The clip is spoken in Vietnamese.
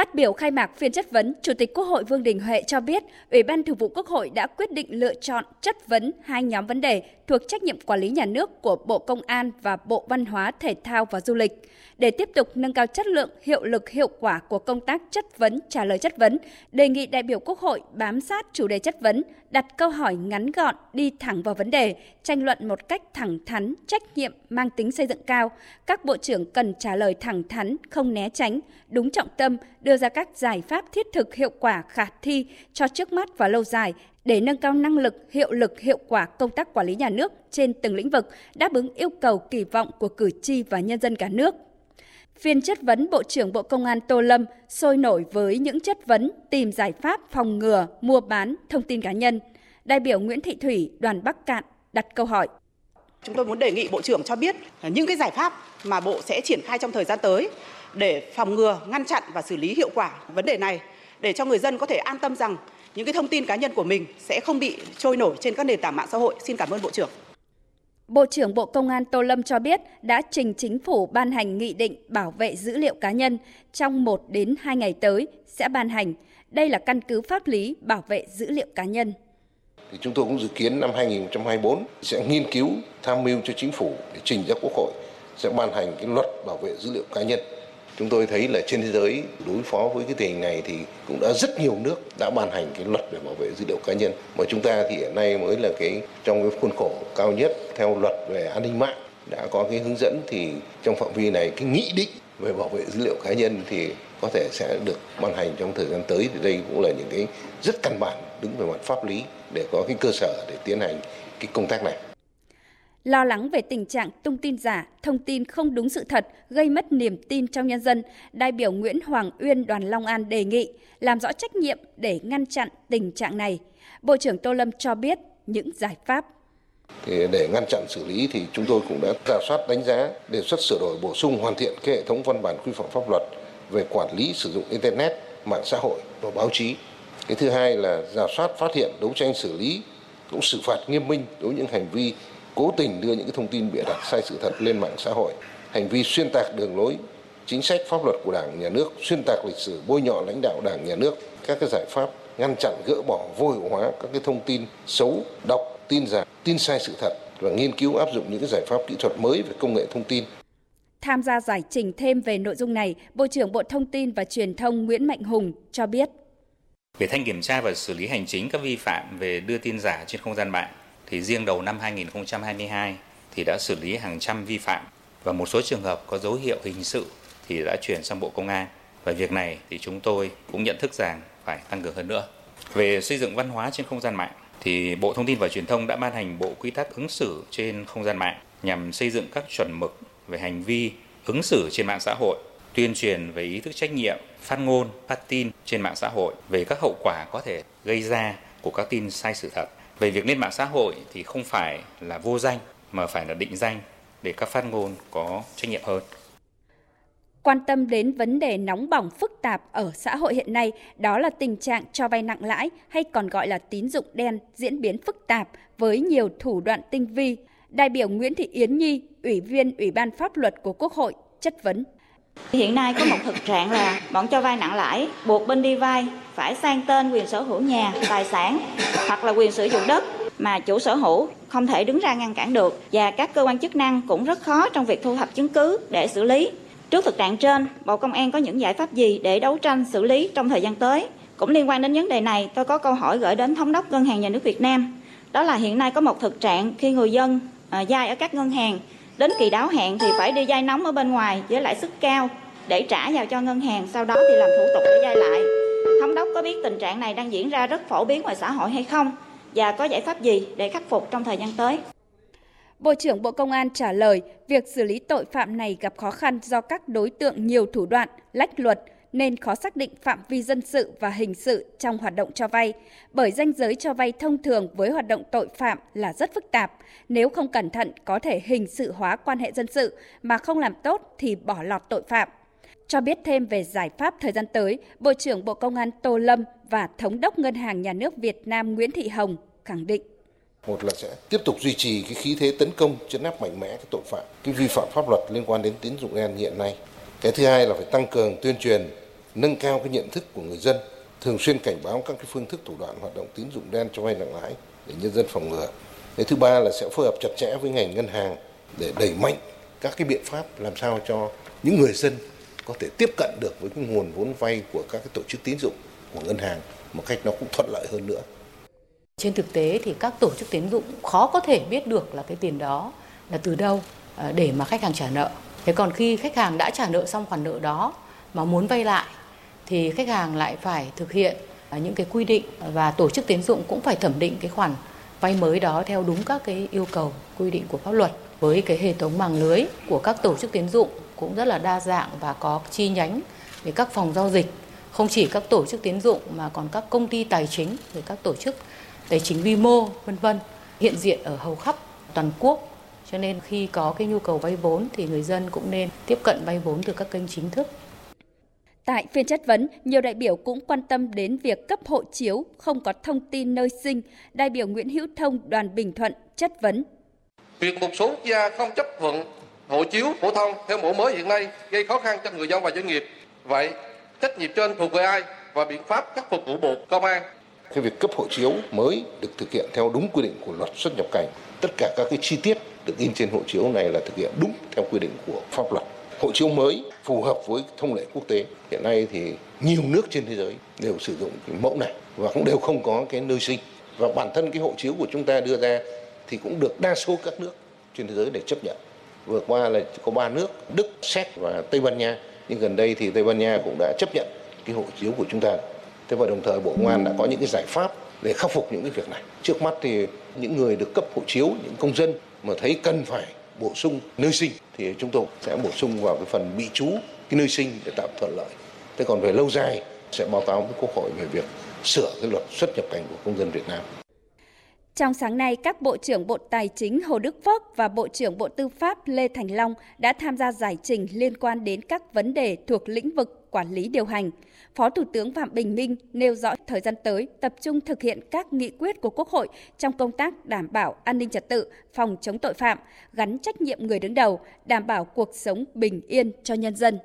Phát biểu khai mạc phiên chất vấn, Chủ tịch Quốc hội Vương Đình Huệ cho biết, Ủy ban Thường vụ Quốc hội đã quyết định lựa chọn chất vấn hai nhóm vấn đề thuộc trách nhiệm quản lý nhà nước của Bộ Công an và Bộ Văn hóa, Thể thao và Du lịch. Để tiếp tục nâng cao chất lượng, hiệu lực, hiệu quả của công tác chất vấn, trả lời chất vấn, đề nghị đại biểu Quốc hội bám sát chủ đề chất vấn, đặt câu hỏi ngắn gọn, đi thẳng vào vấn đề, tranh luận một cách thẳng thắn, trách nhiệm, mang tính xây dựng cao. Các bộ trưởng cần trả lời thẳng thắn, không né tránh, đúng trọng tâm, đưa đưa ra các giải pháp thiết thực hiệu quả khả thi cho trước mắt và lâu dài để nâng cao năng lực, hiệu lực, hiệu quả công tác quản lý nhà nước trên từng lĩnh vực, đáp ứng yêu cầu kỳ vọng của cử tri và nhân dân cả nước. Phiên chất vấn Bộ trưởng Bộ Công an Tô Lâm sôi nổi với những chất vấn tìm giải pháp phòng ngừa, mua bán thông tin cá nhân. Đại biểu Nguyễn Thị Thủy, đoàn Bắc Cạn đặt câu hỏi. Chúng tôi muốn đề nghị Bộ trưởng cho biết những cái giải pháp mà Bộ sẽ triển khai trong thời gian tới để phòng ngừa, ngăn chặn và xử lý hiệu quả vấn đề này để cho người dân có thể an tâm rằng những cái thông tin cá nhân của mình sẽ không bị trôi nổi trên các nền tảng mạng xã hội. Xin cảm ơn Bộ trưởng. Bộ trưởng Bộ Công an Tô Lâm cho biết đã trình chính phủ ban hành nghị định bảo vệ dữ liệu cá nhân trong 1 đến 2 ngày tới sẽ ban hành. Đây là căn cứ pháp lý bảo vệ dữ liệu cá nhân. Thì chúng tôi cũng dự kiến năm 2024 sẽ nghiên cứu, tham mưu cho chính phủ để trình ra Quốc hội, sẽ ban hành cái luật bảo vệ dữ liệu cá nhân. Chúng tôi thấy là trên thế giới đối phó với cái tình hình này thì cũng đã rất nhiều nước đã ban hành cái luật về bảo vệ dữ liệu cá nhân. Mà chúng ta thì hiện nay mới là cái, trong cái khuôn khổ cao nhất theo luật về an ninh mạng đã có cái hướng dẫn thì trong phạm vi này cái nghị định về bảo vệ dữ liệu cá nhân thì có thể sẽ được ban hành trong thời gian tới. Thì đây cũng là những cái rất căn bản đứng về mặt pháp lý để có cái cơ sở để tiến hành cái công tác này. Lo lắng về tình trạng tung tin giả, thông tin không đúng sự thật gây mất niềm tin trong nhân dân, đại biểu Nguyễn Hoàng Uyên đoàn Long An đề nghị làm rõ trách nhiệm để ngăn chặn tình trạng này. Bộ trưởng Tô Lâm cho biết những giải pháp. Thì để ngăn chặn xử lý thì chúng tôi cũng đã giả soát đánh giá, đề xuất sửa đổi bổ sung hoàn thiện cái hệ thống văn bản quy phạm pháp luật về quản lý sử dụng internet, mạng xã hội và báo chí. Cái thứ hai là giả soát phát hiện, đấu tranh xử lý cũng xử phạt nghiêm minh đối với những hành vi cố tình đưa những cái thông tin bịa đặt sai sự thật lên mạng xã hội, hành vi xuyên tạc đường lối, chính sách pháp luật của Đảng, Nhà nước, xuyên tạc lịch sử, bôi nhọ lãnh đạo Đảng, Nhà nước, các cái giải pháp ngăn chặn gỡ bỏ vô hiệu hóa các cái thông tin xấu, độc, tin giả, tin sai sự thật và nghiên cứu áp dụng những cái giải pháp kỹ thuật mới về công nghệ thông tin. Tham gia giải trình thêm về nội dung này, Bộ trưởng Bộ Thông tin và Truyền thông Nguyễn Mạnh Hùng cho biết. Về thanh kiểm tra và xử lý hành chính các vi phạm về đưa tin giả trên không gian mạng, thì riêng đầu năm 2022 thì đã xử lý hàng trăm vi phạm và một số trường hợp có dấu hiệu hình sự thì đã chuyển sang Bộ Công an. Và việc này thì chúng tôi cũng nhận thức rằng phải tăng cường hơn nữa. Về xây dựng văn hóa trên không gian mạng thì Bộ Thông tin và Truyền thông đã ban hành bộ quy tắc ứng xử trên không gian mạng nhằm xây dựng các chuẩn mực về hành vi ứng xử trên mạng xã hội, tuyên truyền về ý thức trách nhiệm, phát ngôn, phát tin trên mạng xã hội về các hậu quả có thể gây ra của các tin sai sự thật về việc lên mạng xã hội thì không phải là vô danh mà phải là định danh để các phát ngôn có trách nhiệm hơn. Quan tâm đến vấn đề nóng bỏng phức tạp ở xã hội hiện nay, đó là tình trạng cho vay nặng lãi hay còn gọi là tín dụng đen diễn biến phức tạp với nhiều thủ đoạn tinh vi. Đại biểu Nguyễn Thị Yến Nhi, Ủy viên Ủy ban Pháp luật của Quốc hội, chất vấn. Hiện nay có một thực trạng là bọn cho vay nặng lãi buộc bên đi vay phải sang tên quyền sở hữu nhà, tài sản hoặc là quyền sử dụng đất mà chủ sở hữu không thể đứng ra ngăn cản được và các cơ quan chức năng cũng rất khó trong việc thu thập chứng cứ để xử lý. Trước thực trạng trên, Bộ Công an có những giải pháp gì để đấu tranh xử lý trong thời gian tới? Cũng liên quan đến vấn đề này, tôi có câu hỏi gửi đến Thống đốc Ngân hàng Nhà nước Việt Nam. Đó là hiện nay có một thực trạng khi người dân à, vay ở các ngân hàng đến kỳ đáo hạn thì phải đi vay nóng ở bên ngoài với lãi suất cao. Để trả vào cho ngân hàng sau đó thì làm thủ tục để vay lại. Thống đốc có biết tình trạng này đang diễn ra rất phổ biến ngoài xã hội hay không? Và có giải pháp gì để khắc phục trong thời gian tới? Bộ trưởng Bộ Công an trả lời, việc xử lý tội phạm này gặp khó khăn do các đối tượng nhiều thủ đoạn, lách luật, nên khó xác định phạm vi dân sự và hình sự trong hoạt động cho vay, bởi danh giới cho vay thông thường với hoạt động tội phạm là rất phức tạp. Nếu không cẩn thận có thể hình sự hóa quan hệ dân sự mà không làm tốt thì bỏ lọt tội phạm. Cho biết thêm về giải pháp thời gian tới, Bộ trưởng Bộ Công an Tô Lâm và Thống đốc Ngân hàng Nhà nước Việt Nam Nguyễn Thị Hồng khẳng định một là sẽ tiếp tục duy trì cái khí thế tấn công chấn áp mạnh mẽ cái tội phạm cái vi phạm pháp luật liên quan đến tín dụng đen hiện nay cái thứ hai là phải tăng cường tuyên truyền nâng cao cái nhận thức của người dân, thường xuyên cảnh báo các cái phương thức thủ đoạn hoạt động tín dụng đen cho vay nặng lãi để nhân dân phòng ngừa. Cái thứ ba là sẽ phối hợp chặt chẽ với ngành ngân hàng để đẩy mạnh các cái biện pháp làm sao cho những người dân có thể tiếp cận được với cái nguồn vốn vay của các cái tổ chức tín dụng của ngân hàng một cách nó cũng thuận lợi hơn nữa. Trên thực tế thì các tổ chức tín dụng khó có thể biết được là cái tiền đó là từ đâu à, để mà khách hàng trả nợ. Thế còn khi khách hàng đã trả nợ xong khoản nợ đó mà muốn vay lại, thì khách hàng lại phải thực hiện những cái quy định và tổ chức tiến dụng cũng phải thẩm định cái khoản vay mới đó theo đúng các cái yêu cầu, quy định của pháp luật. Với cái hệ thống mạng lưới của các tổ chức tiến dụng cũng rất là đa dạng và có chi nhánh về các phòng giao dịch, không chỉ các tổ chức tiến dụng mà còn các công ty tài chính, rồi các tổ chức tài chính vi mô, vân vân hiện diện ở hầu khắp toàn quốc cho nên khi có cái nhu cầu vay vốn thì người dân cũng nên tiếp cận vay vốn từ các kênh chính thức Tại phiên chất vấn, nhiều đại biểu cũng quan tâm đến việc cấp hộ chiếu không có thông tin nơi sinh. Đại biểu Nguyễn Hữu Thông, đoàn Bình Thuận chất vấn. Việc một số quốc gia không chấp thuận hộ chiếu phổ thông theo mẫu mới hiện nay gây khó khăn cho người dân và doanh nghiệp. Vậy, trách nhiệm trên thuộc về ai và biện pháp khắc phục của Bộ Công an? Cái việc cấp hộ chiếu mới được thực hiện theo đúng quy định của luật xuất nhập cảnh. Tất cả các cái chi tiết được in trên hộ chiếu này là thực hiện đúng theo quy định của pháp luật hộ chiếu mới phù hợp với thông lệ quốc tế. Hiện nay thì nhiều nước trên thế giới đều sử dụng cái mẫu này và cũng đều không có cái nơi sinh. Và bản thân cái hộ chiếu của chúng ta đưa ra thì cũng được đa số các nước trên thế giới để chấp nhận. Vừa qua là có ba nước Đức, Séc và Tây Ban Nha. Nhưng gần đây thì Tây Ban Nha cũng đã chấp nhận cái hộ chiếu của chúng ta. Thế và đồng thời Bộ Công an đã có những cái giải pháp để khắc phục những cái việc này. Trước mắt thì những người được cấp hộ chiếu, những công dân mà thấy cần phải bổ sung nơi sinh thì chúng tôi sẽ bổ sung vào cái phần bị trú cái nơi sinh để tạo thuận lợi. Thế còn về lâu dài sẽ báo cáo với Quốc hội về việc sửa cái luật xuất nhập cảnh của công dân Việt Nam. Trong sáng nay, các Bộ trưởng Bộ Tài chính Hồ Đức Phước và Bộ trưởng Bộ Tư pháp Lê Thành Long đã tham gia giải trình liên quan đến các vấn đề thuộc lĩnh vực quản lý điều hành. Phó Thủ tướng Phạm Bình Minh nêu rõ thời gian tới tập trung thực hiện các nghị quyết của Quốc hội trong công tác đảm bảo an ninh trật tự, phòng chống tội phạm, gắn trách nhiệm người đứng đầu, đảm bảo cuộc sống bình yên cho nhân dân.